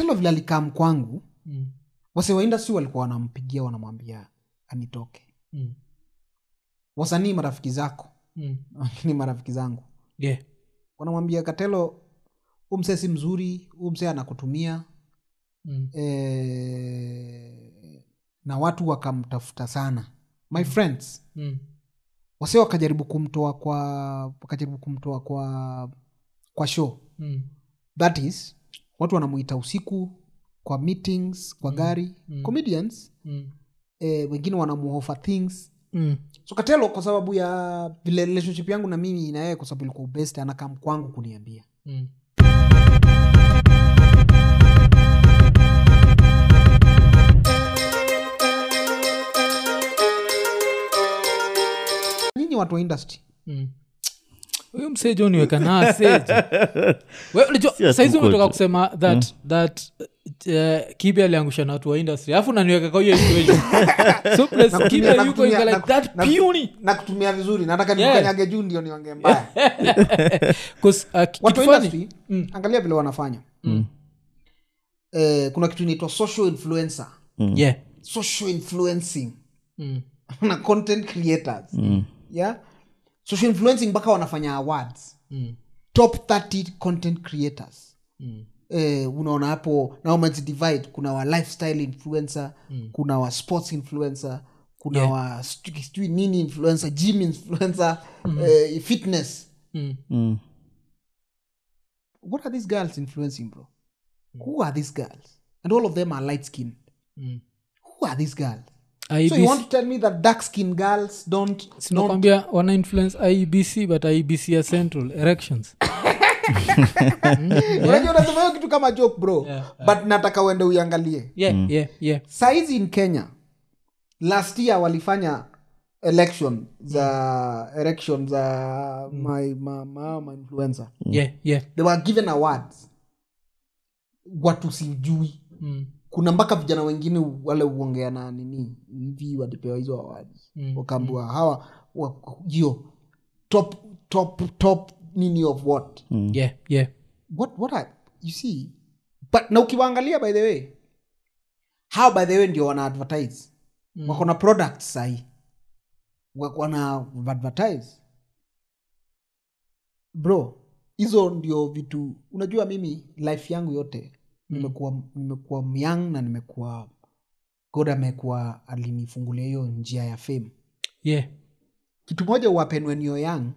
katelo vile alikam kwangu Mm. wase wa industry walikuwa wanampigia wanamwambia anitoke Mm. wasanii marafiki zako Mm. ni marafiki zangu Yeah. wanamwambia katelo huu msee si mzuri huu msee anakutumia Mm. e, na watu wakamtafuta sana my friends Mm. wase wakajaribu kumtoa kwa wakajaribu kumtoa kwa kwa show Mm. that is watu wanamuita usiku kwa meetings kwa gari Mm. comedians Mm. eh, wengine wanamuofa things Mm. so katelo kwa sababu ya vile relationship yangu na mimi na yeye kwa sababu ilikuwa best anakam kwangu kuniambia Mm. nyinyi watu wa industry Mm. Huyu mseji uniweka naa seji We, unajua, Si ati saizi uko umetoka kusema that that uh, kibi aliangusha na watu wa industry. Alafu naniweka kwa hiyo so plus Nakutumia- kibi yuko like that naku- na kutumia vizuri. Nataka nikanyage juu ndio niongee mbaya. Uh, watu angalia vile wanafanya. Eh, kuna kitu inaitwa social influencer. Yeah. Social influencing. Mm. na content creators. Yeah social influencing mpaka wanafanya awards Mm. top 30 content creators Mm. eh, unaona hapo na wamezidivide kuna wa lifestyle influencer mm. kuna wa sports influencer kuna Yeah. wa sijui nini influencer gym influencer eh, fitness Mm. Mm. what are these girls influencing bro who are these girls and all of them are light skinned Mm. who are these girls so IBC you want to tell me that dark skinned girls don't, don't sinakwambia wana influence ibc but ibc ya central erections. Unajua unasema hiyo kitu kama joke bro. Yeah, but nataka uende uiangalie. Yeah yeah yeah. Saizi in kenya last year walifanya election za election za my, ma, ma influencer. Yeah yeah. They were given awards. Watu sijui. Mm. Kuna mpaka vijana wengine wale uongea na nini hivi walipewa hizo awadi Mm, wakaambua hawa wa- top top top nini of what? Yeah yeah. What what are, you see? But na ukiwaangalia by the way hawa by the way ndio wana advertise. Mm. wako na products sahii. Wana advertise. Bro hizo ndio vitu unajua mimi life yangu yote nimekuwa nimekuwa myang na nimekuwa god amekuwa alinifungulia hiyo njia ya fame yeah kitu moja uwapen when you're young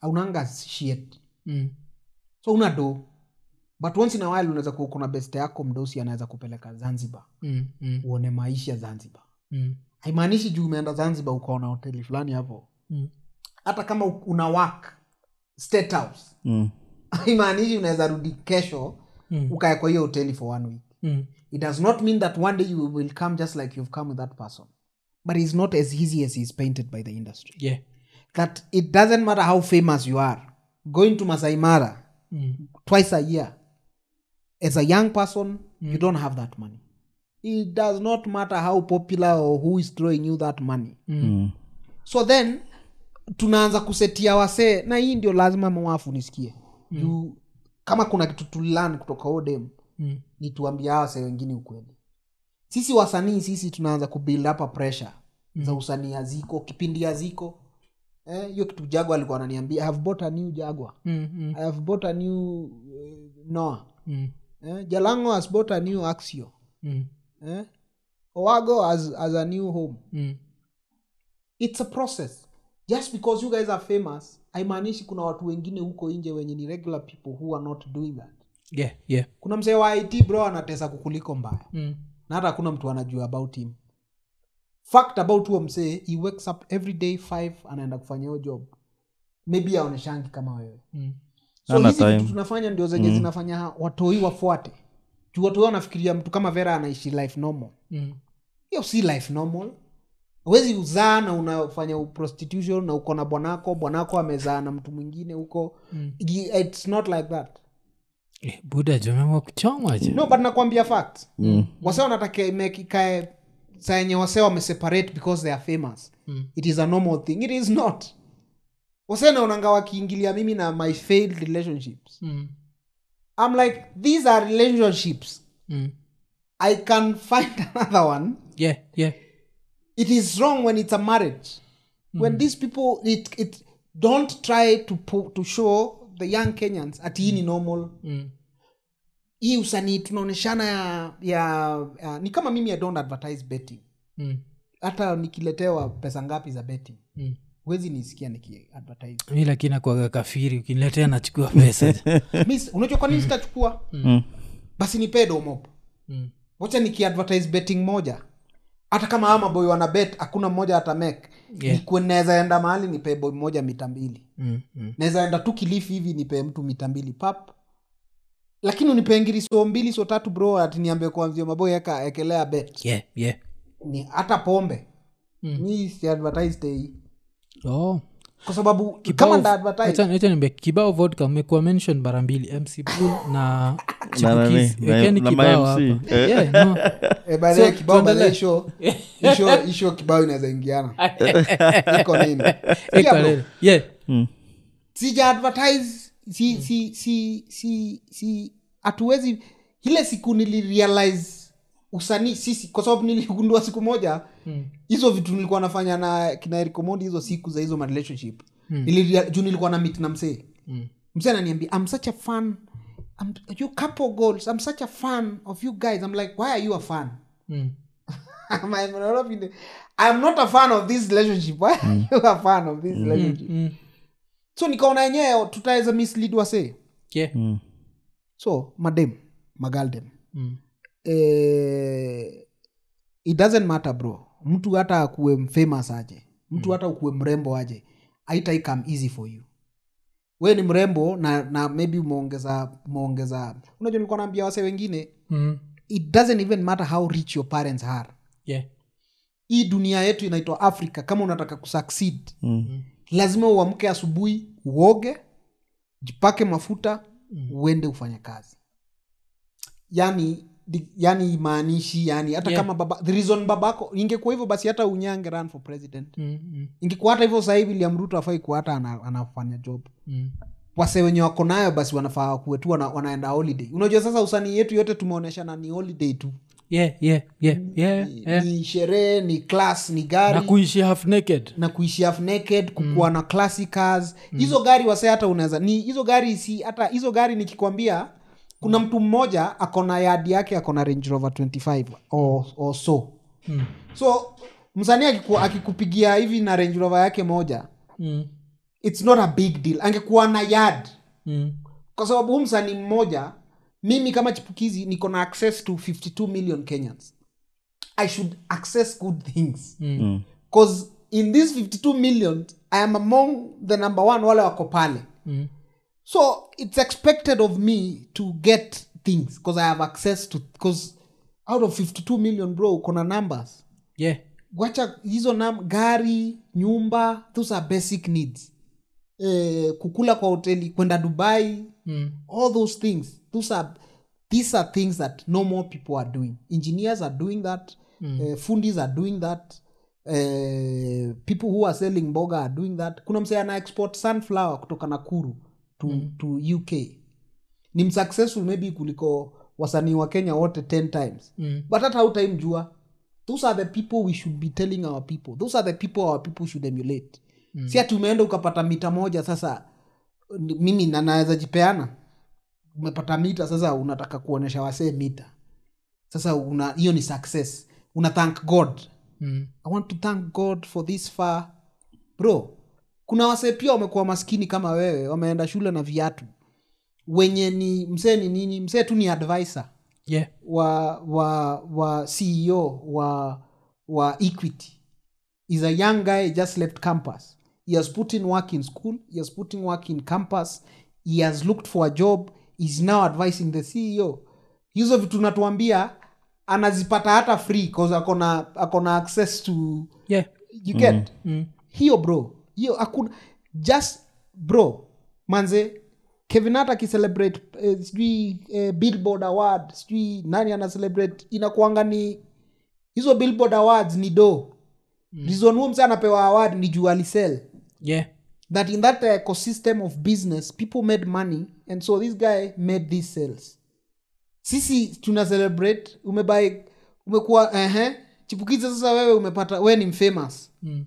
aunanga shit mm. so una do but once in a while unaweza kuwa kuna best yako mdosi anaweza kupeleka zanzibar Mm. Mm. uone maisha zanzibar Mm. haimaanishi juu umeenda zanzibar ukaona hoteli fulani hapo Mm. hata kama una work state house Mm. haimaanishi unaweza rudi kesho Mm. ukae kwa hiyo hoteli for one week. Mm. it does not mean that one day you will come just like you've come with that person. But it's not as easy as is painted by the industry. Yeah. That it doesn't matter how famous you are. Going to Masai Mara mm. twice a year as a young person you don't have that money. It does not matter how popular or who is throwing you that money. Mm. so then tunaanza kusetia wasee na hii ndio lazima mawafu nisikie juu kama kuna kitu tulan kutoka odem Mm. ni tuambia awase wengine ukweli sisi wasanii sisi tunaanza kubuild up a pressure za usanii aziko kipindi aziko Eh, hiyo kitu jagwa alikuwa ananiambia i have bought a new jagwa Mm. Mm. i have bought a new uh, noa Mm. eh, jalango has bought a new axio Mm. eh? owago as, as a new home Mm. it's a process just because you guys are famous haimaanishi kuna watu wengine huko nje wenye ni regular people who are not doing that. Yeah yeah. Kuna msee wa it bro anatesa kukuliko mbaya. Mm. na hata hakuna mtu anajua about him. Fact about huo msee he wakes up every day five anaenda kufanya hiyo job. Maybe aoneshangi kama wewe. Mm. so hizi vitu tunafanya ndio zenye zinafanya watoi wafuate. Juu watoi wanafikiria mtu kama vera anaishi life normal. Mm. hiyo si life normal huwezi uzaa na unafanya prostitution na uko na bwanako bwanako amezaa na mtu mwingine huko. Mm. it's not like that. Eh, buda jomema kuchoma no but nakwambia fact. Mm. wase wanataka make ikae saa yenye wase wameseparate because they are famous. Mm. it is a normal thing. It is not. Wase naonanga wakiingilia mimi na my failed relationships. Mm. i'm like these are relationships. Mm. i can find another one. Yeah yeah it is wrong when it's a marriage. When these people it, it don't try to po- to show the young kenyans ati hii ni normal. Mm. hii usanii tunaoneshana ya, ya, ya ni kama mimi i don't advertise betting. Mm. hata nikiletewa pesa ngapi za betting. Mm. nisikia nikiadvertise lakini akuaga kafiri ukiniletea nachukua pesa. Unajua kwa sitachukua? Mm. basi nipee domop Mm. wacha nikiadvertise betting moja hata kama ama boy wana bet hakuna mmoja atamek Yeah. naweza enda mahali nipee boy moja mita mbili Mm. Mm. naweza enda tu kilifi hivi nipee mtu mita mbili pap lakini unipee ngiriso mbili so tatu bro ati niambie kuanzia maboy eka ekelea bet yeah yeah ni hata pombe Mm. mi si advertise tei oh kwa sababu Kibao- kama nda advertise acha- acha niambie, kibao vodka mmekuwa mention mara mbili mc Bull na Na nani? Chipukizi. Na- Wekeni na kibao my hapa. MC. Eh. Eh, by the So, way, kibao by the way, tuendelee. show- isho isho kibao inaweza ingiana iko nini Eka Yeah, bro. lele. Yeah. Mm. sija advertise si si si si si hatuwezi ile siku nilirealize usanii sisi kwa sababu niligundua siku moja hizo vitu nilikuwa nafanya na kinaerikomodi hizo siku za hizo ma relationship Mm. Juu nilikuwa na mit na msee Mm. msee ananiambia am such a fan I'm, you couple goals i'm such a fan of you guys i'm like why are you a fan Mm. I'm like, "No, no, no, i'm not a fan of this relationship why are you a fan of this relationship Mm. so nikaona yenyewe tutaweza mislead wasee Yeah. Mm. so madem magaldem Mm. Eh, it doesn't matter bro. Mtu hata akuwe famous aje. Mtu hata ukuwe mrembo aje aitaikam easy for you. We ni mrembo na na maybe umeongeza umeongeza unajua nilikuwa naambia wase wengine Mm. it doesn't even matter how rich your parents are. Yeah. hii dunia yetu inaitwa africa kama unataka kusucceed Mm. lazima uamke asubuhi uoge jipake mafuta uende ufanye kazi. Yani di- yani maanishi yani hata Yeah. kama baba the reason babako ingekuwa hivyo basi hata unyange run for president. Mm-hmm. ingekuwa hata hivyo sahivi william ruto afai kuwa hata ana, anafanya job. Mm. wase wenye wako nayo basi wanafaa kuwe tu wana, wanaenda holiday. Unajua sasa usanii yetu yote tumeonyeshana ni holiday tu. Yeah, yeah, yeah, yeah, yeah. ni sherehe ni class ni gari. Na kuishi half naked. Na kuishi half naked kukuwa na classic cars hizo gari wase hata unaweza ni hizo gari si hata hizo gari nikikwambia kuna mtu mmoja akona yadi yake akona range rover 25 or, or so Mm. so msanii akiku, akikupigia hivi na range rover yake moja Mm. its not a big deal angekuwa na yad Mm. kwa sababu huu msanii mmoja mimi kama chipukizi niko na access to 52 million kenyans i should access good things Mm. cause in this 52 million i am among the number one wale wako pale Mm. So it's expected of me to get things because i have access to because out of 52 million bro uko na numbers. Yeah. wacha hizo nam gari nyumba those are basic needs. Eh, kukula kwa hoteli kwenda dubai Mm. all those things. Those are these are things that no more people are doing. Engineers are doing that. Mm. uh, fundis are doing that. Uh, people who are selling mboga are doing that. Kuna msee ana export sunflower kutoka nakuru to, mm. to uk ni msuccessful maybe kuliko wasanii wa kenya wote 10 times. Mm. but hata hautaimjua those are the people we should be telling our people. Those are the people our people should emulate. Mm. si ati umeenda ukapata mita moja sasa mimi nanaweza jipeana? Umepata mita sasa unataka kuonyesha wasee mita. Sasa una hiyo ni success. Una thank god. Mm. i want to thank god for this far. Bro kuna wasee pia wamekuwa maskini kama wewe wameenda shule na viatu. Wenye ni msee ni nini? Msee tu ni advisor Yeah. wa wa wa ceo wa wa equity. Is a young guy just left campus. He has put in work in school he has put in work in campus he has looked for a job is now advising the ceo hizo vitu natuambia anazipata hata free akona akona access to Yeah. you get? Mm. hiyo bro hiyo hakuna just bro manze kevin akicelebrate eh, sijui eh, billboard award sijui nani ana celebrate inakuanga ni hizo billboard awards ni do mm. reason anapewa award ni juu alisel Yeah. that in that ecosystem of business people made money and so this guy made these sales sisi tuna celebrate umebai umekuwa ehe chipukizi sasa wewe umepata we ni mfamous Mm.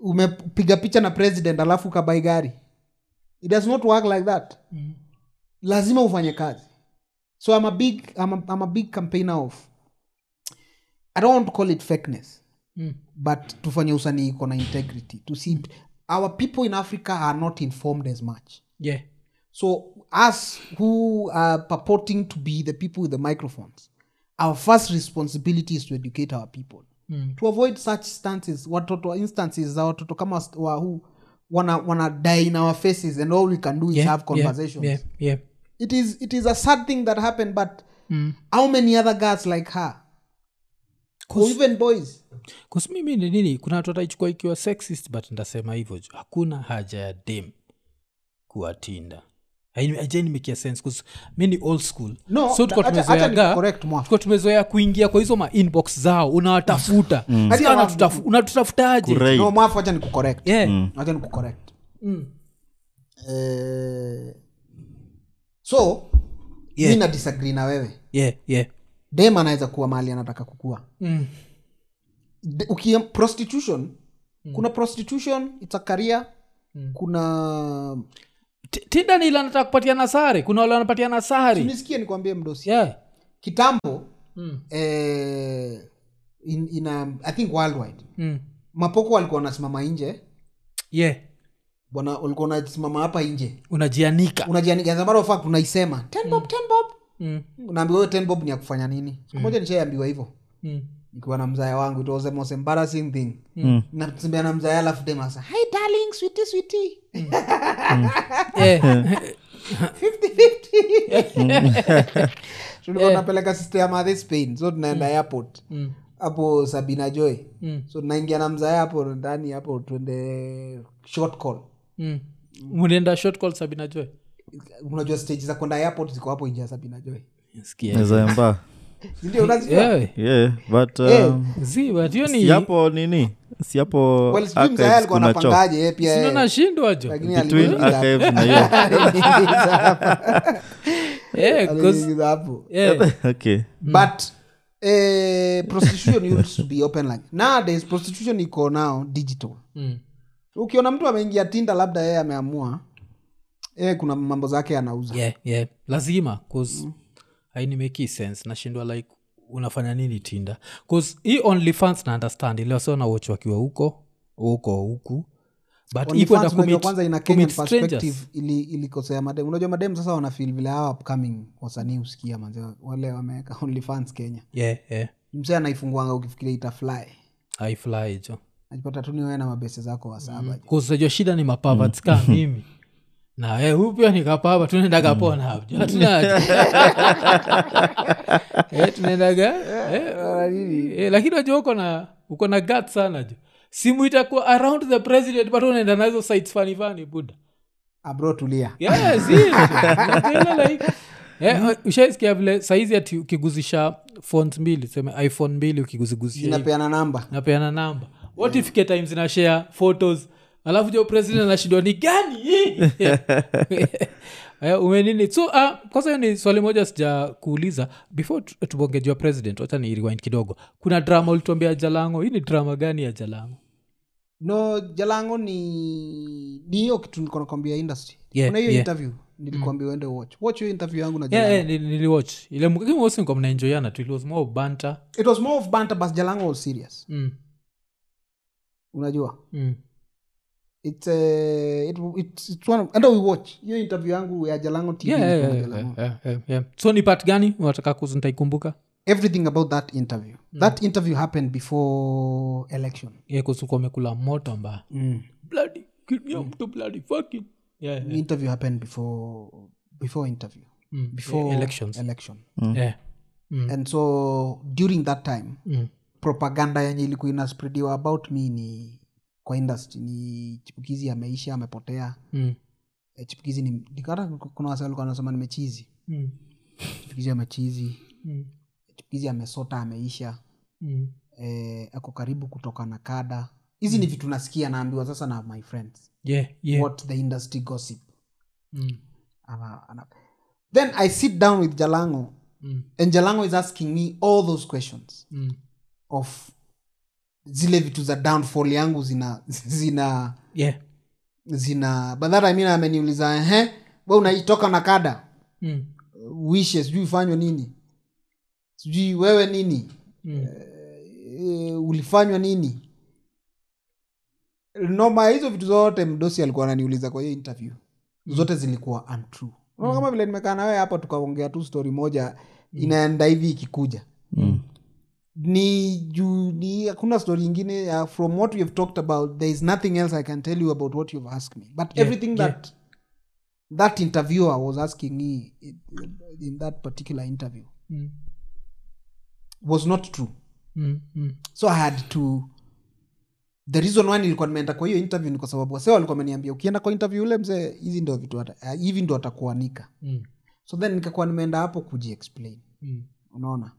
Umepiga picha na president alafu ukabai gari. It does not work like that. Mm. lazima ufanye kazi. So I'm a big, I'm a, I'm a big campaigner of i don't want to call it fakeness Mm. but tufanye usanii iko na integrity. To see our people in africa are not informed as much. Yeah. So us who are purporting to be the people with the microphones our first responsibility is to educate our people Mm. to avoid such stances watoto instances za watoto kama st- wa who wana, wana die in our faces and all we can do is yeah, have conversations yeah, yeah. it is it is a sad thing that happened but Mm. how many other girls like her or even boys Kus mimi ni nini kuna watu wataichukua ikiwa sexist but ndasema hivyo hakuna haja ya dem kuwatinda mi ni old school. No so tumezoea kuingia kwa hizo ma zao unawatafuta. Si unatutafutaje no mwafu acha nikucorrect yeah. acha nikucorrect Mm. eh, so Yeah. mi na disagree na wewe. Yeah, yeah. dem anaweza kuwa mali anataka kukua. Mm. De- ukia prostitution. Kuna prostitution its a career. Kuna Ti- tinda ni ile anataka kupatia nasari. Kuna wale wanapatia nasari. Nisikie nikwambie mdosi. Yeah. kitambo mm. eh, in, in a, i think worldwide. Mm. mapoko walikuwa wanasimama nje. Yeah. bwana ulikuwa unasimama hapa nje. Unajianika. Unajianika. Unaisema ten bob ten bob. Mm. naambiwa hiyo ten bob ni ya kufanya nini? Siku moja nishaiambiwa hivyo. Mm. Nikiwa na mzaya wangu it was the most embarrassing thing Mm. natembea na mzaya alafu demasa hi darling switi switi yeah. 50-50. tulikuwa tunapeleka sister ya madhe spain so tunaenda airport Mm. hapo sabina joy Mm. so tunaingia na mzaya hapo ndani hapo tuende short call Mm. short call sabina joy unajua stage za kwenda airport ziko hapo nje ya sabina joy Sikia. Yeah. yeah but Eh. um, but siapo nini siapo well sijui mzaya archives alikuwa kuna chok anapangaje yeye pia Sino yeye. nashindwa jo lakini between aliniingiza hapo. archives na hiyo Aliniingiza hapo. Yeah, 'cause- Aliniingiza hapo yeah. okay but eh, prostitution used to be open like nowadays prostitution iko now digital Mm. ukiona mtu ameingia tinda labda yeye ameamua yeye kuna mambo zake anauza yeah, yeah. lazima cause hainimeki sense. Nashindwa like unafanya nini tinda bcause hii only fans na understand ile wasi wanawach wakiwa huko huko huku. But hii kwenda OnlyFans unajua commit- kwanza ina kenyan perspective ili ilikosea madem unajua madem sasa wanafil vile hawa upcoming wasanii husikia manze wale wameweka onlyfans kenya. Yeah, yeah. msee anaifunguanga ukifikiria itafly haifly jo. Najipata tu ni na mabese zako wasaba mm. unajua shida ni mapavats ka mimi na eh, huyu pia nikapava tunaendaga pona hapo. Eh, tunaendaga eh, eh, lakini wajua uko na uko na gat sana jo simu itakuwa around the president but unaenda nazo sites fani fani buda abro tulia. Yeah, like- Eh, ushaisikia vile saizi ati ukiguzisha phones mbili seme iphone mbili ukiguziguzisha hivi. namba. Napeana namba. What if ke time zinashare photos alafu jo president anashindwa ni gani? Hii?" Eh, umenini so uh, kwanza hiyo ni swali moja sija kuuliza before tu- tubongejua president wacha ni rewind kidogo. Kuna drama ulituambia jalango? Hii ni drama gani ya jalango? No jalango ni ni hiyo kitu nilikuwa nakwambia industry. Yeah, kuna hiyo yeah. interview nilikwambia uende watch. Watch hiyo interview yangu na yeah, jalango. yeah, nili- niliwatch ile mkimosinko mnaenjoyana tu. It was more banter. It was more of banter but jalango was serious. Mm. unajua? Mm. It's, uh, it, it's, it's one of, and we watch hiyo interview yangu ya jalango tv Yeah, yeah, yeah, Jalango. yeah, yeah, yeah. so ni part gani unataka kuzntaikumbuka everything about that interview that interview happened before election kusuka umekula moto mbaya mm. bloody kidney mm. to bloody fucking yeah, yeah. interview happened before before interview Mm. before elections election yeah. mm. and so during that time Mm. propaganda yenye ilikuwa inasprediwa about me ni kwa industry ni chipukizi ameisha amepotea Mm. Eh, chipukizi ni nikata kuna wasa walikuwa wanasema nimechizi Mm. chipukizi amechizi Mm. chipukizi amesota ameisha Mm. e, ako karibu kutoka na kada hizi ni vitu nasikia naambiwa sasa na my friends yeah, yeah. what the industry gossip Mm, ana, ana. then i sit down with jalango mm, and jalango is asking me all those questions mm. of zile vitu za downfall yangu zina zina yeah. zina mi ameniuliza ehe we unaitoka na kada? Mm, uishe sijui ufanywe nini? Sijui wewe nini? Mm. e, ulifanywa nini? Noma hizo vitu zote mdosi alikuwa ananiuliza kwa hiyo interview. Zote zilikuwa untrue. Mm. kama vile nimekaa nawe wewe hapa tukaongea tu story moja inaenda hivi ikikuja. Mm. Ni juu ni hakuna story ingine uh, from what we have talked about there is nothing else i can tell you about what you've asked me. But Yeah, everything yeah. that that interviewer was asking me in, in that particular interview Mm, was not true. Mm, mm. so i had to the reason why nilikuwa nimeenda kwa hiyo interview ni kwa sababu wase walikuwa ameniambia ukienda kwa interview ule mzee hizi ndio vitu hivi uh, ndo atakuanika. Mm, so then nikakuwa nimeenda hapo kujiexplain. Mm. unaona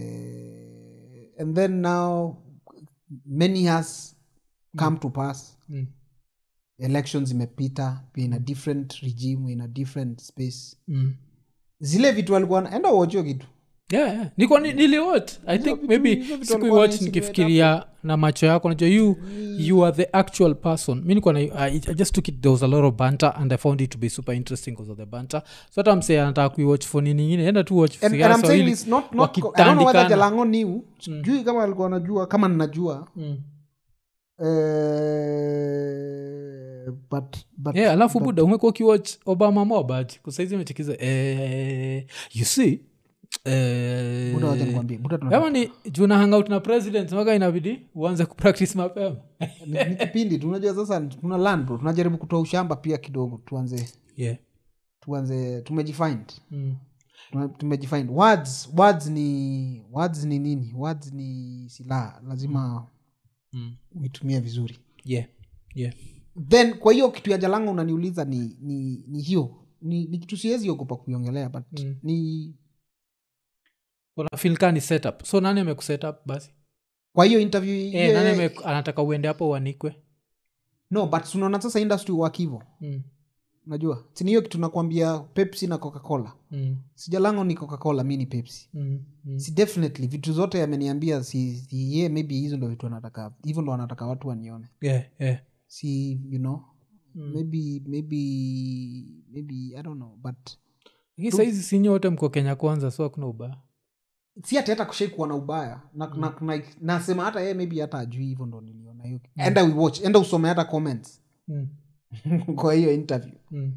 eh, and then now many has come to pass Mm. elections zimepita pia in a different regime in a different space Mm. zile vitu walikuwa enda uochio kitu yeah, yeah. niko yeah. niliwatch i think maybe hizo vitu siku walikuwa watch wanainsinuate nikifikiria na macho yako. Najua you you are the actual person. Mi nikuwa I, i just took it there was a lot of banter and i found it to be super interesting because of the banter. So hata msee anataka kuiwatch foni ningine enda tu watch and, niu and I'm saying Swahili it's not, not I don't know whether wakitandikana. Jalango knew. Sijui kama alikuwa anajua kama ninajua. Mm. eh, but, but, yeah, alafu buda umekuwa ukiwatch obama mobad kusaizi mechikiza eh, you see juu na hangout na president maka inabidi uanze kupractice mapema ni kipindi tunajua sasa tuna land bro tunajaribu kutoa ushamba pia kidogo tuanze yeah. tuanze tumejifind mm. Tumejifind words words ni words ni nini words ni silaha lazima Mm. uitumie vizuri yeah. yeah. then kwa hiyo kitu ya jalanga unaniuliza ni ni, ni hiyo ni, ni kitu siwezi ogopa kuiongelea but Mm. ni unafilka ni setup so nani amekusetup basi kwa hiyo interview e, nani ame, anataka uende hapo uanikwe no but unaona sasa industry work hivo mm. unajua sini hiyo kitu nakwambia pepsi na coca-cola Mm. sijalango ni coca-cola mi ni pepsi Mm. Mm. si definitely vitu zote ameniambia si, si ye maybe hizo ndo vitu anataka hivyo ndo anataka watu wanione yeah, yeah. si you know Mm. maybe maybe maybe i don't know but saizi sinyi wote mko kenya kwanza so akuna ubaya si ati hata kushai kuwa na ubaya na, na, na, nasema hata yeye maybe hata ajui hivyo ndo niliona hiyo enda watch enda usome hata comments. Mm. kwa hiyo interview. Mm.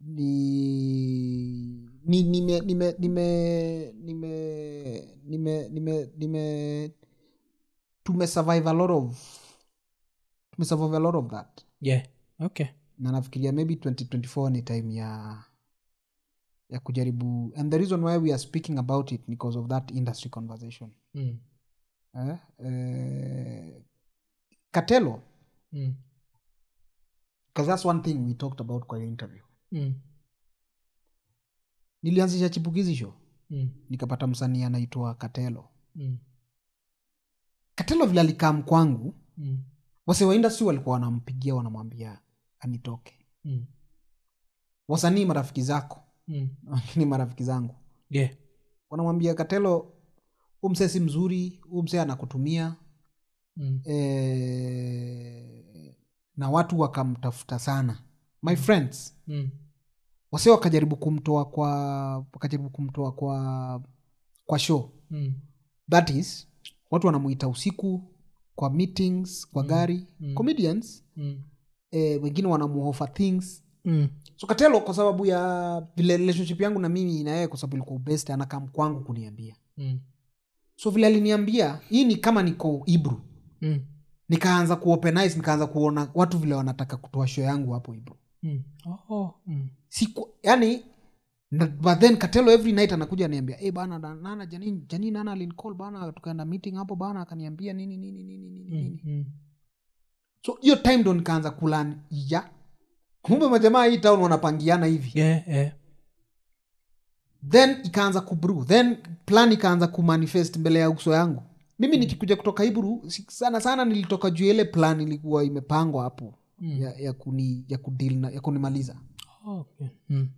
ni ni nime nime nime nime nime nime nime tumesurvive a lot of tumesurvive a lot of that. Yeah. Okay. Na nafikiria maybe 2024 ni time ya ya kujaribu and the reason why we are speaking about it because of that industry conversation mm. eh? Eh, katelo Mm. because that's one thing we talked about kwa hiyo interview Mm. nilianzisha chipukizi show Mm. nikapata msanii anaitwa katelo Mm. katelo vile alikam kwangu Mm. wase wa industry walikuwa wanampigia wanamwambia anitoke Mm. wasanii marafiki zako Mm. ni marafiki zangu yeah wanamwambia katelo huu msee si mzuri huu msee anakutumia mm. e, na watu wakamtafuta sana my friends Mm. wase wakajaribu kumtoa kwa wakajaribu kumtoa kwa kwa show Mm. that is watu wanamuita usiku kwa meetings kwa gari Mm. comedians Mm. e, wengine wanamuofa things Mm. so katelo kwa sababu ya vile relationship yangu na mimi na yeye kwa sababu ilikuwa best anakam kwangu kuniambia Mm. so vile aliniambia hii ni kama niko ibru Mm. nikaanza kuopenize nikaanza kuona watu vile wanataka kutoa show yangu hapo ibru Mm. Oh. Mm. siku yani but then katelo every night anakuja aniambia hey, bana nana janin janini nana alincall bana tukaenda meeting hapo bana akaniambia nini nini nini nini nini Mm. Mm. so hiyo time ndo nikaanza kulan ya kumbe majamaa hii town wanapangiana hivi yeah yeah then ikaanza kubru then plan ikaanza kumanifest mbele ya uso yangu mimi nikikuja kutoka ibru sana sana nilitoka juu ile plan ilikuwa imepangwa hapo Mm. ya, ya, kuni, ya, kudilna, ya kunimaliza Oh, okay. mm.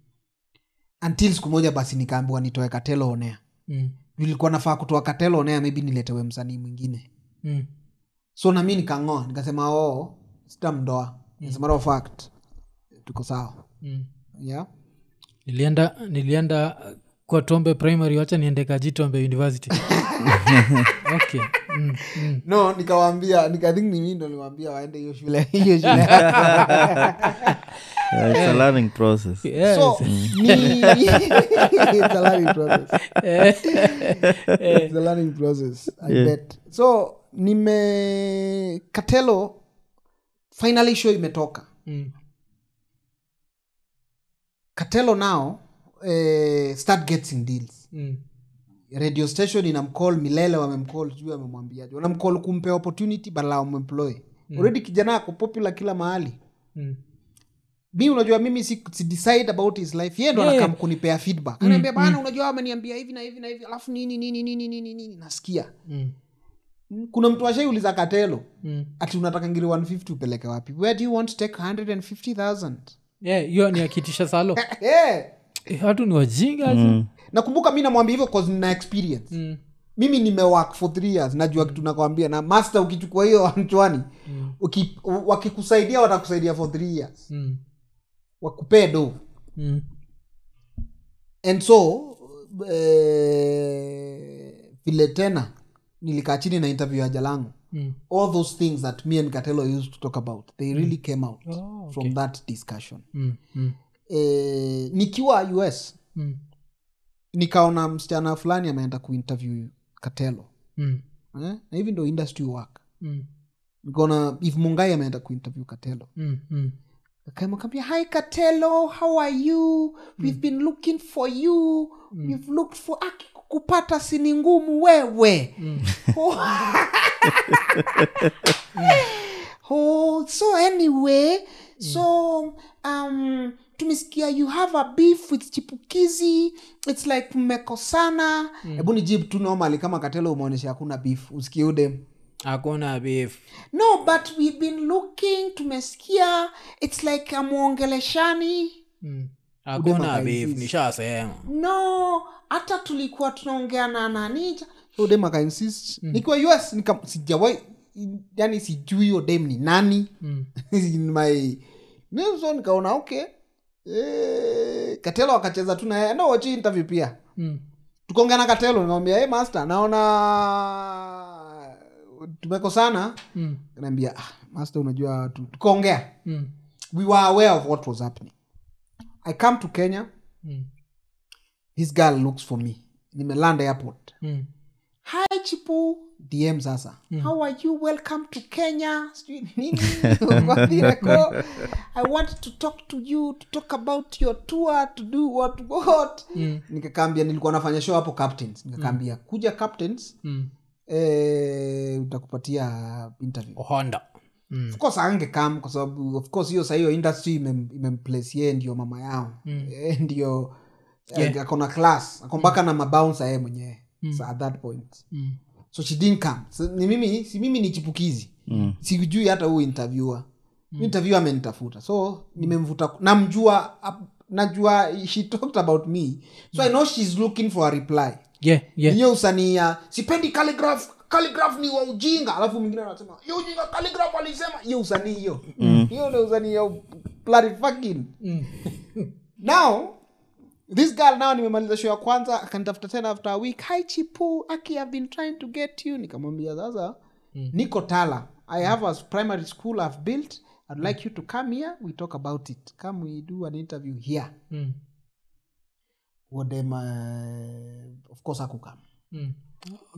until siku moja basi nikaambiwa nitoe katelo onea Mm. nilikuwa nafaa kutoa katelo onea maybe niletewe msanii mwingine Mm. so nami nikangoa nikasema oo sitamdoa as a matter of fact tuko sawa Mm. yeah nilienda nilienda kwa tombe primary wacha niende kajitombe university okay mm. Mm. no nikawaambia nika think ni mimi ndo niwaambia waende hiyo shule hiyo shule Yeah, it's a learning process Yes. so ni it's a learning process it's a learning process i Yeah. bet so nime katelo finally show imetoka Mm. Katelo nao eh, start getting deals Mm. radio station inamcall milele wamemcall sijui wamemwambiaje wanamcall kumpe opportunity badala wamemploy mm. already kijana ako popular kila mahali Mm. mi unajua mimi si, si decide about his life yeye ndo Yeah. anakam kunipea feedback anaambia bana unajua ameniambia hivi na hivi na hivi alafu nini nini nini nini nini nasikia Mm. kuna mtu ashaiuliza katelo Mm. ati unataka ngiri 150 upeleke wapi where do you want to take 150000 Yeah, hiyo ni akitisha salo yeah. Eh, watu ni wajinga Mm. nakumbuka mi namwambia hivyo cause nina experience Mm. mimi nimewak for three years najua kitu nakwambia na master ukichukua hiyo anchwani Mm. uki, wakikusaidia watakusaidia for three years Mm. wakupee do Mm. and so eh, vile tena nilikaa chini na interview ya jalangu Mm. all those things that me and katelo used to talk about they really came out Oh, okay. from that discussion Mm. Mm. eh, nikiwa us Mm. nikaona msichana fulani ameenda kuinterview katelo Mm. eh? na hivi ndo industry work Mm. nikaona if mungai ameenda kuinterview katelo Mm. Mm. kamwambia hi katelo how are you we've been looking for you we've looked for akikupata sini ngumu wewe oh. oh, so anyway so um tumesikia you have a beef with chipukizi. Its like mmekosana. Hebu mm. nijib tu normally kama katelo umeonyesha hakuna beef. Usikie udem hakuna beef. No but we've been looking tumesikia its like amwongeleshani Mm. Hakuna beef nishasema. No hata tulikuwa tunaongea na nanija udem akainsist mm. nikiwa us nika, sijawai yani sijui hiyo dem ni nani Mm. In my so nikaona okay e, katelo akacheza tu naye enda wachi interview pia Mm. tukaongea na katelo nikamwambia hey, master naona tumekosana Mm. naambia ah, master unajua tu- tukaongea Mm. we were aware of what was happening i come to kenya Mm. this girl looks for me nimeland airport Mm. Hi chipu dm sasa how are you welcome to kenya Sijui nini Kwa i want to talk to you to talk about your tour to do what what Mm. nikakambia nilikuwa nafanya show hapo captains nikakaambia kuja captains Mm. eh, utakupatia interview honda Mm. of course angekam kwa sababu of course hiyo sahiyo industry imem- imemplace yeye ndio mama yao mm. e, ndio Yeah. yeah. akona class akombaka mm. na mabounsa yeye mwenyewe mm. so at that point. Mm. so she didn't come. So, ni mimi si mimi ni chipukizi. Mm. sijui hata huyu interviewer. Mm. interviewer amenitafuta. So nimemvuta namjua najua she talked about me. So i know she's looking for a reply. Yeah, yeah. hiyo usanii ya sipendi calligraph calligraph ni wa ujinga. Alafu mwingine anasema hiyo ujinga calligraph alisema. Hiyo usanii hiyo. Hiyo ndio usanii ya bloody fucking. Now this girl now nimemaliza show ya kwanza akanitafuta tena after a week. Hi chipu aki have been trying to get you. Nikamwambia sasa niko tala. I have a primary school i've built. I'd like you to come here. We talk about it. Come we do an interview here. Mm. wodem uh, of course akukam Mm.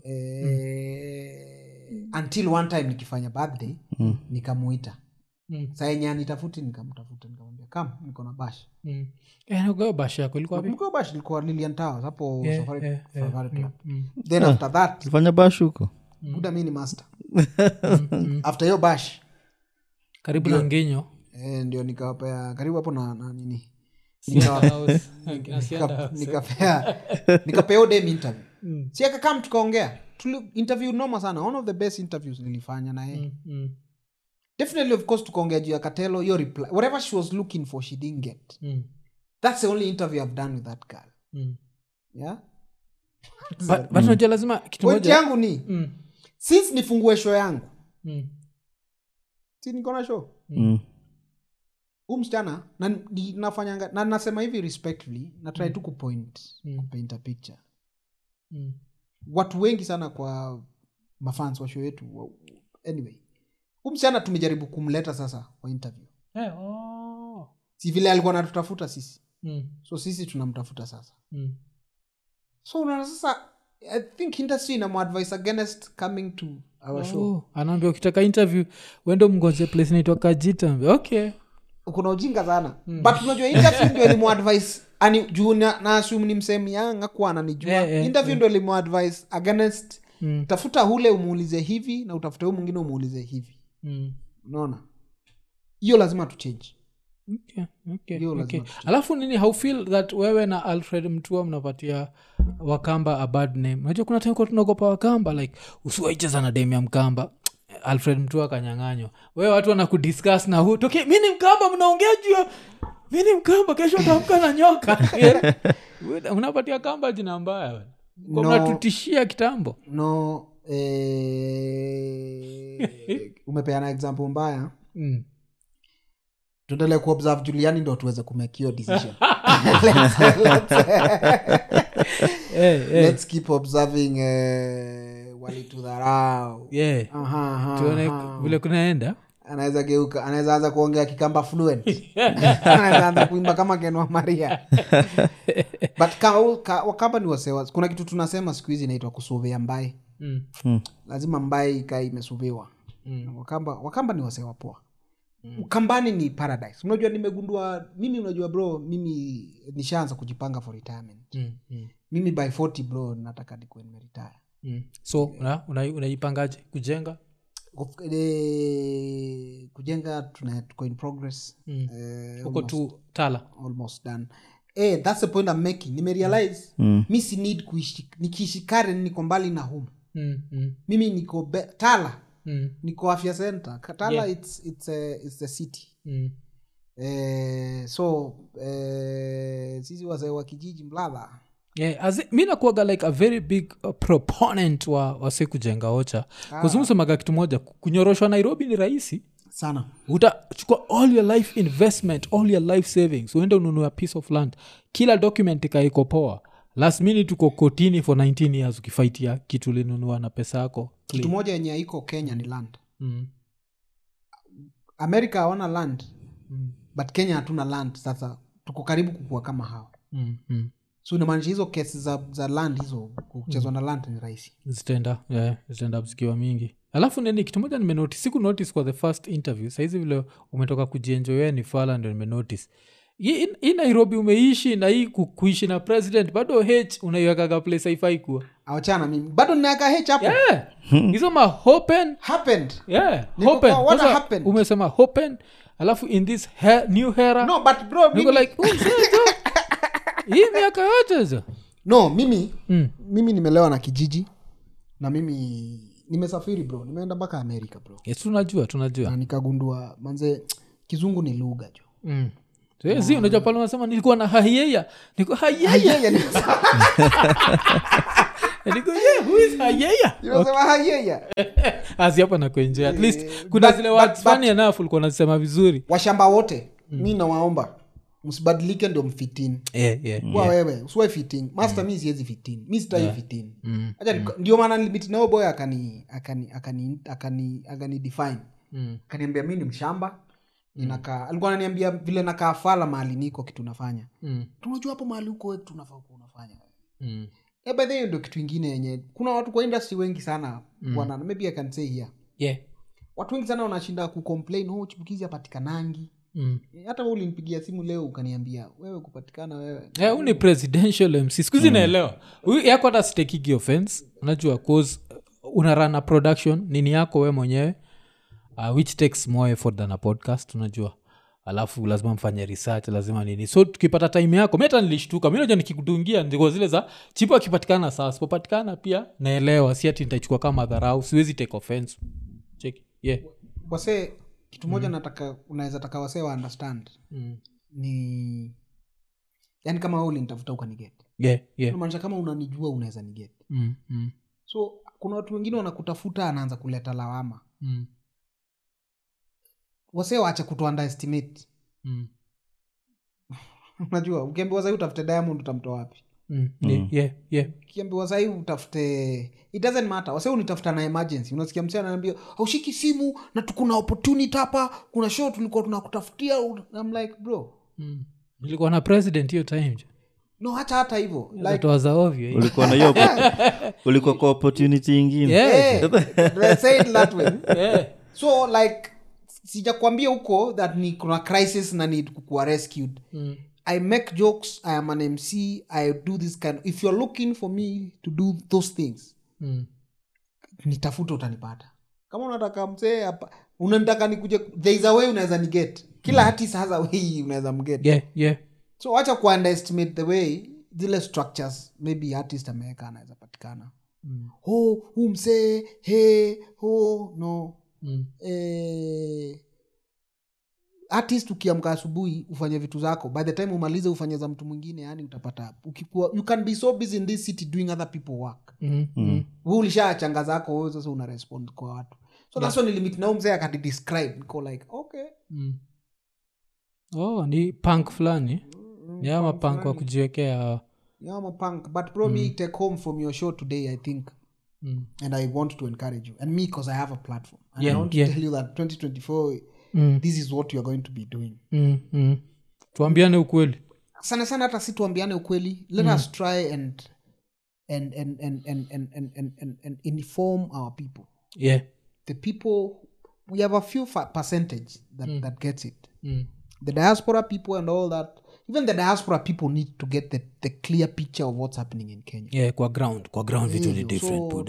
eh, until one time nikifanya birthday nikamuita Mm. saa anitafuti nikamtafuta nikamwambia kam niko na bash. Mm. Eh, bash yako ilikuwa bash ilikuwa lilian towers hapo Yeah, Safari- yeah, yeah. Club. Mm. then after that tulifanya bash huko? Buda mi ni master. After hiyo bash. Karibu na nginyo eh, ndio nikawapea karibu hapo na, na nini? Nikapea nikapea udem interview. Mm. siakakam tukaongea. Interview noma sana. One of the best interviews nilifanya na yeye. Mm, mm, definitely of course tukaongea juu ya katelo hiyo reply whatever she was looking for she didn't get. Mm, that's the only interview i've done with that girl. Mm. yeah? But- but unajua lazima kitu moja yangu ni Mm, since nifungue show yangu mm, si niko na show? Mm. huu msichana na, nafanyanga na nasema hivi respectfully na try tu kupoint Mm. kupaint a picture. Mm. watu wengi sana kwa mafans wa show yetu anyway msichana tumejaribu kumleta sasa kwa interview. Hey, oh. si vile alikuwa natutafuta sisi. Mm, so sisi tunamtafuta sasa. Mm. so unaona sasa i think industry inamadvice against coming to our show. Oh, anaambia ukitaka interview wendo mngoje place naitwa kajita. Okay. Kuna ujinga sana. But unajua interview ndio limuadvice ani juu na, na assume ni msehemu yanga kuwa ananijua. Yeah, yeah, interview ndio limuadvice against. Mm. tafuta hule umuulize hivi na utafute huu mwingine umuulize hivi Mm. unaona? Hiyo lazima tuchange Okay, okay, okay. alafu nini how feel that wewe na alfred mtua mnapatia wakamba a bad name? Unajua kuna time tunaogopa wakamba like usiwaicheza na dem ya mkamba. Alfred mtua kanyang'anywa. Wewe watu wanakudiscuss na hu toke mi ni mkamba mnaongea juu ya mi ni mkamba kesho tamka na nyoka. Unapatia kamba jina mbaya No. mnatutishia kitambo. No eh, umepeana example mbaya. Mm. tuendelee kuobserve juliani ndo tuweze kumekio decision. Let's, let's, eh, eh. let's keep observing walitudharau yeah. Aha, aha, tuone vile kunaenda. Anaweza geuka anaweza anza kuongea kikamba fluent. Anaweza anza kuimba kama kenwa maria. But ka, ka, ni wasewa kuna kitu tunasema siku hizi inaitwa kusuvia mbae mm. Mm. lazima mbaye ikae imesuviwa Mm. wakamba wakamba ni wasewa poa ukambani ni paradise unajua nimegundua mimi unajua bro mimi nishaanza kujipanga for retirement Mm. Mm. mimi by 40 bro nataka nikuwe nimeretire Mm. so una- una- kujenga Of- eh, kujenga tuna tuko in progress Mm. eh, huko tu tala almost done eh, that's the point I'm making nimerealize Mm. mi si need kuishi nikiishi karen niko mbali na home mm. Mm. mimi niko be, tala Mm. niko afya center tala Yeah. it's, it's, a, it's a city Mm. eh, so eh, sisi wazee wa kijiji mladha Yeah, mi nakuaga like a very big uh, proponent wa wase kujenga ocha kuzumsemaga kitu moja kunyoroshwa nairobi ni rahisi sana utachukua all your life investment all your life savings uende ununua piece of land kila document ikaiko poa last minute uko kotini for 19 years ukifaitia kitu linunua na pesa yako kitu moja yenye iko kenya ni land mm. america hawana land Mm. but kenya hatuna land sasa tuko karibu kukua kama hawa Mm. Mm. so inamaanisha hizo kesi za, za land hizo kuchezwa na land ni rahisi zitaenda yeah, zitaenda zikiwa mingi alafu nini kitu moja nimenoti siku notice kwa the first interview saizi vile umetoka kujienjoyea ni fala ndio nimenotice hii nairobi umeishi na hii ku- kuishi na president bado h unaiwekaga place haifai kuwa. Awachana mimi bado ninaweka h hapo. Yeah. hizo ma hopen happened. Yeah, hopen. what Kwanza happened? umesema hopen alafu in this he- new hera no but bro niko mimi, like "Oh, hii miaka yote zo no mimi mm. mimi nimelewa na kijiji na mimi nimesafiri bro. Nimeenda mpaka amerika bro. Yes, tunajua tunajua. Na nikagundua manze kizungu ni lugha jo. Mm. So, mm. unajua pale unasema nilikuwa na hayeya niko hayeya asi hapa at least Eh, kuna but- zile enough ulikuwa unasema vizuri. Washamba wote mi nawaomba msibadilike ndio mfitini yeah, yeah. kwa wewe usiwe fitting master mi siwezi fitting mi sitai yeah. fitting Mm. acha ndio maana nilimit boy akani akani akani akani akani define. Mm. akaniambia mi ni mshamba ninakaa alikuwa ananiambia vile nakaa fala mahali niko kitu nafanya. Mm. tunajua hapo mahali huko wetu kuwa unafanya. Mm. Eh, by the kitu ingine yenye kuna watu kwa industry wengi sana wana maybe i can say here. Yeah. watu wengi sana wanashinda kucomplain oh chipukizi apatikanangi Mm. hata wewe ulinipigia simu leo ukaniambia wewe kupatikana wewe. Yeah, ni presidential mc skuhizi naelewa. Huyu yako hata stakigi offense. Unajua cause uh, una run production nini yako we mwenyewe uh, which takes more effort than a podcast unajua. Alafu lazima mfanye research lazima nini. So tukipata time yako mi hata nilishtuka. Mi naja nikikudungia ndiko zile za chipo akipatikana saa sipopatikana pia naelewa. Si ati nitachukua kama dharau siwezi take offense. Cheki yeah. wasee kitu moja nataka unaweza taka wasee wa understand. Mm. ni yani kama wewe ulinitafuta ukaniget Yeah, yeah. namaanisha kama unanijua unaweza niget Mm, mm, so kuna watu wengine wanakutafuta anaanza kuleta lawama. Mm, wasee waache kutu underestimate mm, unajua ukiambiwa sahii utafute diamond utamtoa wapi? Mm. Yeah, yeah, yeah. ukiambiwa sahii utafute it doesn't matter. Wase unitafuta na emergency. Unasikia msee anaambia haushiki simu na tukuna opportunity hapa kuna show tulikuwa tunakutafutia. I'm like bro. Mm. ilikuwa na president hiyo time no hata hata hivyo. Ulikuwa na hiyo ulikuwa kwa opportunity ingine. Yeah, say it that way. Yeah. so like sijakwambia huko that ni kuna crisis na need kukuwa rescued. Mm, i make jokes i am an mc i do this kind if youare looking for me to do those things mm, nitafuta utanipata. Kama unataka msee hapa unanitaka nikuje there is a way unaweza niget kila mm. artist has a way unaweza mget yeah, yeah. so wacha kuunderestimate the way zile structures maybe artist ameweka anaweza patikana. Mm, oh huu msee he oh no mm, eh, artist ukiamka asubuhi ufanye vitu zako. By the time umalize ufanye za mtu mwingine yani utapata. Ukikuwa you can be so busy in this city doing other people work. Mm, mm. we ulishachanga zako wewe sasa una respond kwa watu. So that's limit nao mzee akadidescribe niko like okay. Mm. oh ni punk fulani. Ni ama punk wa kujiwekea. Yeah, I'm punk but probably mm. take home from your show today i think. Mm. and i want to encourage you. And me because i have a platform and Yeah, i want yeah. to tell you that 2024 Mm. this is what you're going to be doing Mm. Mm. tuambiane ukweli sana sana hata si tuambiane ukweli let us try and and and and and and and, and, and, and inform our people yeah the people we have a few fa- percentage that, that gets it mm. the diaspora people and all that even the diaspora people need to get the, the clear picture of what's happening in kenya. Yeah kwa ground kwa ground vitu ni different so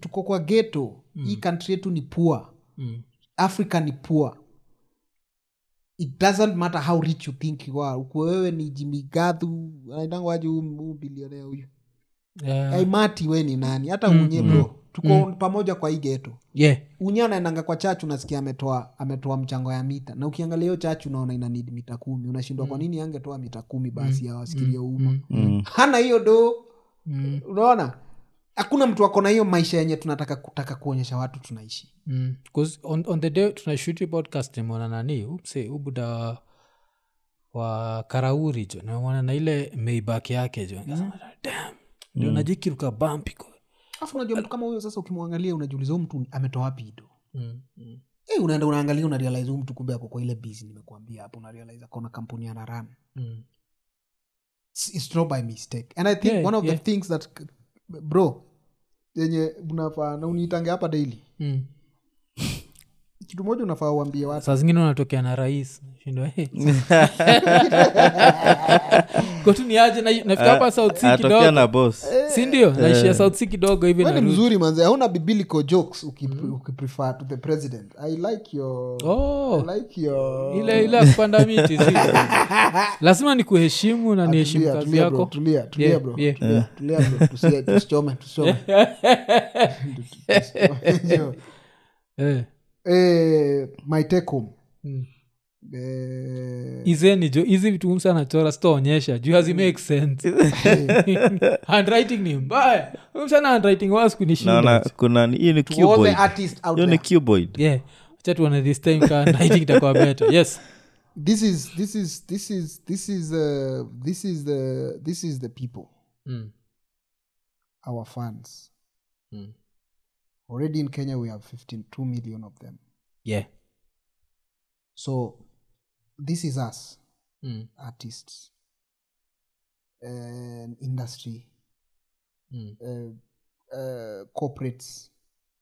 tuko kwa geto hii country yetu ni poor. Mm. africa ni poor. It doesn't matter how rich you think you are. Uko wewe ni jimigadhu anaitangwaji huu bilionea huyu yeah. aimati we ni nani? Hata unye bro tuko pamoja kwa hii geto yeah. Unye anaendanga kwa chachu unasikia ametoa ametoa mchango ya mita. Na ukiangalia hiyo chachu unaona ina need mita kumi. Unashindwa kwa nini angetoa mita kumi basi awasikirie umma? Mm. hana hiyo do mm. unaona? Hakuna mtu akona hiyo maisha yenye tunataka kutaka kuonyesha watu tunaishi. Mm. On, on the day tunashuti podcast nani upse ubuda wa, wa karauri jo namona na ile meibak yake jo. Mm. najikiruka bampiko alafu unajua mtu kama huyo sasa ukimwangalia unajiuliza mtu ametoa wapi ido mm. mm. hey, unaenda unaangalia unarealize huyu mtu kumbe ako kwa ile busy nimekuambia hapo unarealize akona kampuni ana ran mm. it's not by mistake and i think Yeah, one of yeah. the things that bro yenye unafaa na uniitange hapa daily mm. Kitu moja unafaa uambie watu. Saa zingine unatokea na rais shindwa hey. ni aje na- nafika hapa south sea kidogo. na bos sindio naishia south sea kidogo hivi ni mzuri manze hauna biblical jokes ukiprefer mm. to the president. I like your oh. I like your ile ile kupanda miti lazima ni kuheshimu na niheshimu kazi yako. tulia tulia bro yeah. tulia, tulia bro tusichome tusichome. Tusichome. Eh. Eh, my take home. Mm. Eh, izeni hizi vitu msa anachora sitaonyesha. Juu hazi make sense. Handwriting ni mbaya. Msana handwriting was naona kunishinda kuna ni- hii ni to all the cuboid artists out hiyo ni there. cuboid yeah. Acha this time ka handwriting itakuwa better. Yes. This is this is this is this is uh, this is the this is the people. Mm. our fans. Mm. Already in kenya we have 52 million of them. Yeah. So this is us mm. artists and industry Mm. uh, uh, corporates.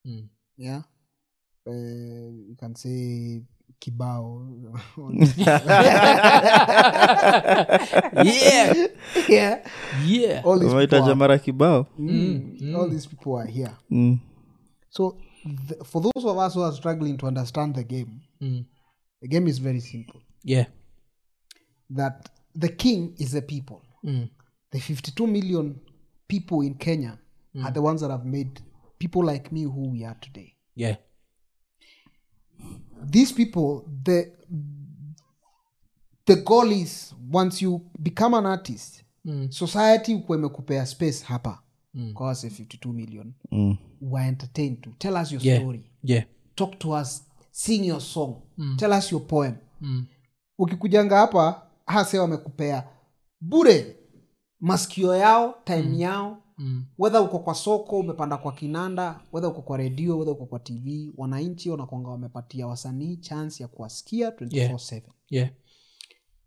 Mm. yeah? Uh, you can say kibao. Yeah. Yeah. Yeah. Mara kibao? Mm, all these people are here. Mm. So th- for those of us who are struggling to understand the game mm. the game is very simple. Yeah. That the king is the people. Mm. the 52 million people in kenya are the ones that have made people like me who we are today. Yeah. These people the the goal is once you become an artist Mm. society imekupea space hapa Mm. kwa 52 million. Mm. were entertained to tell us your yeah. story. Yeah. Talk to us. Sing your song. Tell us your poem. Mm. ukikujanga hapa hase wamekupea. Bure. Masikio yao time yao. Mm. wedha uko kwa soko umepanda kwa kinanda wedha uko kwa redio wedha uko kwa tv wananchi wanakwanga wamepatia wasanii chance ya kuwasikia 24/7 yeah.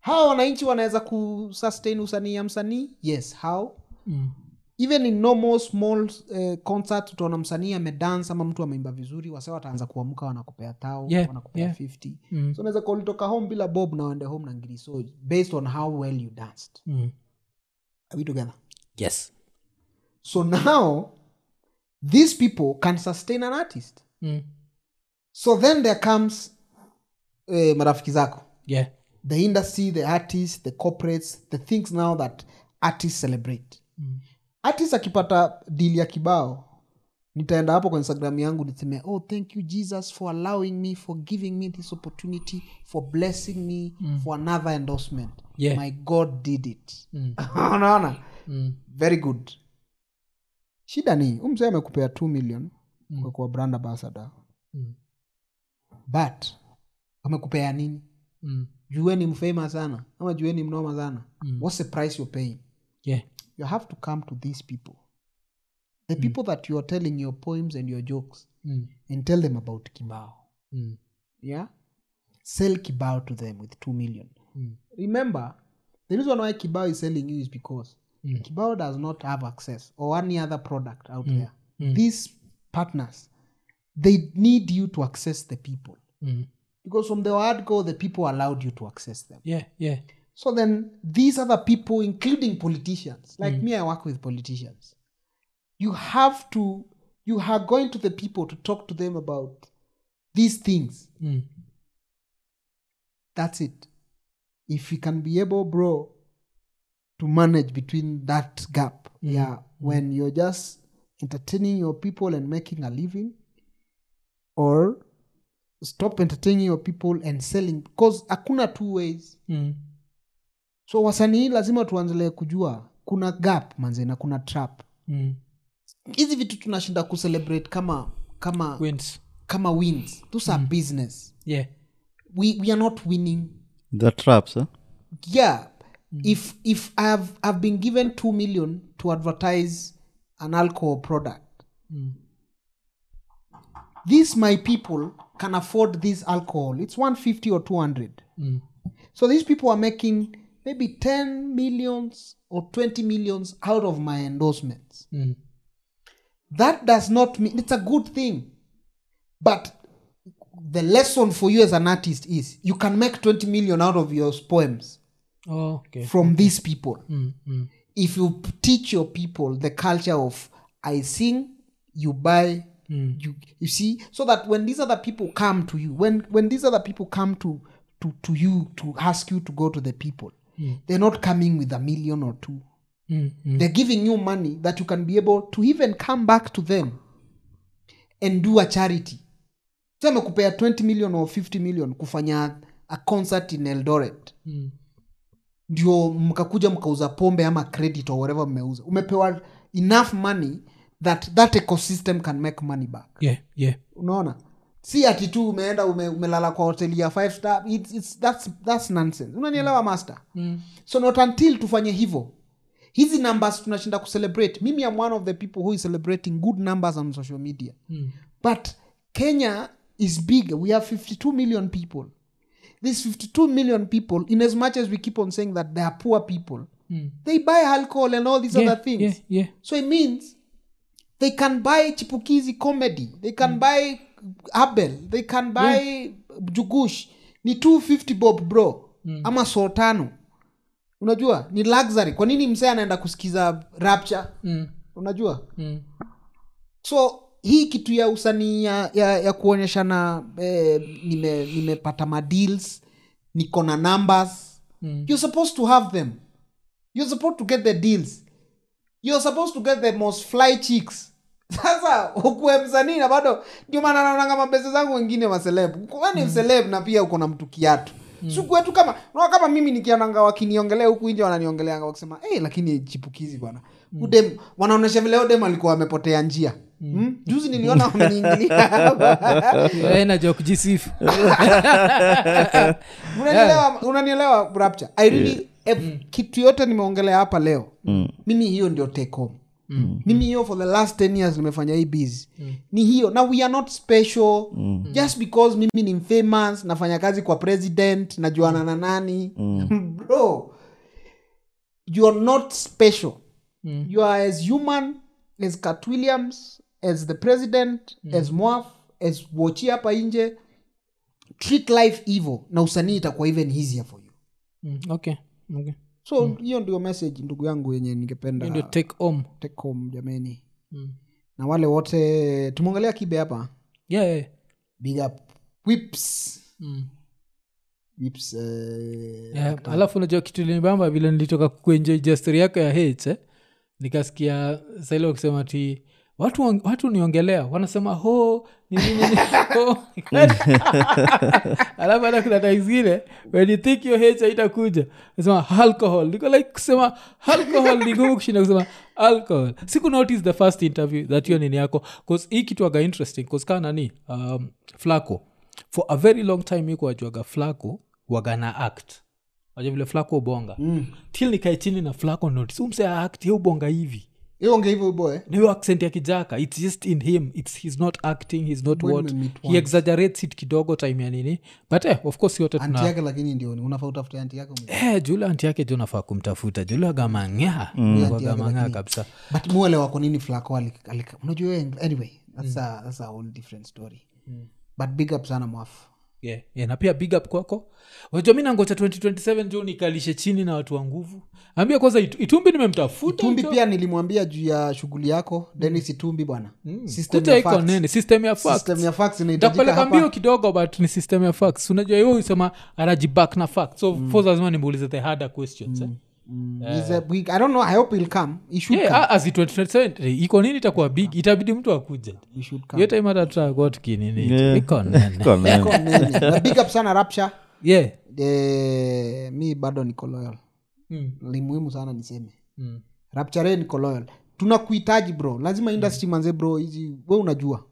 Hawa wananchi wanaweza kusustain usanii ya msanii? Yes. How? Mm. Even in normal small uh, concert utaona msanii amedance ama mtu ameimba vizuri wase wataanza kuamka wanakupea tao Yeah, wanakupea yeah. 50 Mm. so naweza kalitoka home bila bob na uende home na ngiri so based on how well you danced Mm. are we together yes so now these people can sustain an artist mm. so then there comes uh, marafiki zako yeah the industry the artist the corporates the things now that artists celebrate Mm. Artist akipata dili ya kibao nitaenda hapo kwa instagram yangu niseme oh thank you jesus for allowing me for giving me this opportunity for blessing me for another endorsement Yeah. my god did it Mm. unaona Mm. very good shida ni umzee amekupea 2 million kwa kuwa brand ambassador Mm. but amekupea nini Mm. jueni mfema sana ama jueni mnoma sana Mm. what's the price you're paying yeah you have to come to these people the people that you are telling your poems and your jokes mm. and tell them about kibao Mm. yeah sell kibao to them with 2 million Mm. remember the reason why kibao is selling you is because Mm. kibao does not have access or any other product out there Mm. these partners they need you to access the people Mm. because from the word go the people allowed you to access them yeah yeah So then these other people, including politicians, like me, I work with politicians. You have to, you are going to the people to talk to them about these things. mm. That's it. If you can be able, bro, to manage between that gap, yeah, when you're just entertaining your people and making a living, or stop entertaining your people and selling, because hakuna two ways. Mm. So wasanii lazima tuanzelee kujua kuna gap manze na kuna trap. Mm. hizi vitu tunashinda kucelebrate kama kama wins. kama wins. Those are business. Yeah. We, we are not winning. The traps huh? yeah. If if I have, I've been given 2 million to advertise an alcohol product. Mm. these my people can afford this alcohol. It's 150 or 200 Mm. so these people are making maybe 10 millions or 20 millions out of my endorsements Mm. that does not mean it's a good thing but the lesson for you as an artist is you can make 20 million out of your poems oh okay from these people mm. Mm. if you teach your people the culture of i sing you buy Mm. you you see so that when these other people come to you when when these other people come to to, to you to ask you to go to the people they're not coming with a million or two. Mm. Mm. they're giving you money that you can be able to even come back to them and do a charity. Sema amekupea 20 million or 50 million kufanya a concert in eldoret. Mm. ndio mkakuja mkauza pombe ama credit or whatever mmeuza. Umepewa enough money that that ecosystem can make money back. Yeah yeah. Unaona si ati tu umeenda ume, umelala kwa hoteli ya five star it's, it's, that's, that's nonsense. Unanielewa master? Mm. so not until tufanye hivyo. Hizi numbers tunashinda kucelebrate. Mimi am one of the people who is celebrating good numbers on social media. Mm. but kenya is big. We have 52 million people. These 52 million people in as much as we keep on saying that they are poor people Mm. they buy alcohol and all these yeah, other things. yeah yeah. So it means they can buy chipukizi comedy. They can buy abel they can buy jugush. Ni 250 bob bro ama so tano unajua ni luxury. Kwa nini msee anaenda kusikiza rapture? Mm. unajua? Mm. so hii kitu ya usanii ya, ya, ya kuonyeshana eh, nime- nimepata madeals niko na numbers. Mm. you're supposed to have them. You're supposed to get the deals. You're supposed to get the most fly chicks sasa ukuwe msanii na bado ndio maana naonanga mabese zangu wengine maselebu kwani mm. mseleb na pia uko na mtu kiatu? Mm. sikuwetu kama unaona kama mimi nikiananga wakiniongelea huku nje wananiongeleanga wakisema hey, lakini chipukizi bwana. Mm. dem wanaonyesha vile udem alikuwa amepotea njia. Mm. juzi niliona wameniingilia. Eh, najua kujisifu unanielewa rapture? I really if kitu yote nimeongelea hapa leo Mm. mimi hiyo ndio take home mimi hiyo for the last 10 years nimefanya hii busy ni hiyo. Na we are not special. Just because mimi ni famous nafanya kazi kwa president najuana na nani. Bro you are not special. Mm. you are as human as cat williams as the president as mwaf as wochi hapa nje. Treat life evil na usanii itakuwa even easier for you. Mm, okay. Okay so hiyo ndio message ndugu yangu yenye ningependa ndio take home take home jameni Mm. na wale wote tumeongelea kibe hapa yeah, yeah. big up whips Mm. whips uh, Yeah, alafu unajua kitu linibamba vile nilitoka kuenjoy jastori yako ya h eh? nikasikia saile wakisema ti watu, watu niongelea wanasema ho ni nini? Ni- ho." alafu hata kuna time when you think your h haitakuja nasema alcohol. Niko like kusema alcohol ni ngumu kushinda kusema alcohol. Siku notice the first interview that hiyo nini yako bcause hii kitu aga interesting bcause kaa nani um, flaco for a very long time iko wajuaga flaco wagana act. Waja vile flaco ubonga mm. til nikae chini na flaco notice umse act ye ubonga hivi onge hivyo boy. Na accent ya kijaka its just in him. Its, he's not acting he's not what. he exaggerates it kidogo time ya nini. But eh, of course yote anti tuna yake lakini ndio unafaa utafuta anti yake Eh, jula anti yake ju unafaa kumtafuta. Jule agamang'aa Anti yake kabisa. But muele wako nini flako unajua anyway that's, a, that's a whole different story. But big up sana mwafu yeah, yeah, na pia big up kwako. Wajua mi nangocha 2027 jo nikalishe chini na watu wa nguvu. Ambia kwanza Itu- itumbi nimemtafutaitumbi pia nilimwambia juu ya shughuli yako denis itumbi bwana. System kuja iko system ya takupeleka mbio kidogo but ni system ya facts. Unajua hiyo usema anajibak na facts. So mm. lazima nimuulize the harder questions eh? He's a big- i don't know i hope he'll come. He should yeah, come. as it 2027 iko nini itakuwa big? Itabidi mtu akuje. He should hiyo time atatagot tutakuwa tukinini Yeah. iko nene Kwa nene. Iko nene. Na big up sana rapture. Yeah. De, mi bado niko loyal. Mm. ni muhimu sana niseme. Mm. rapture niko loyal. Tunakuhitaji bro. Lazima industry manze bro hizi we unajua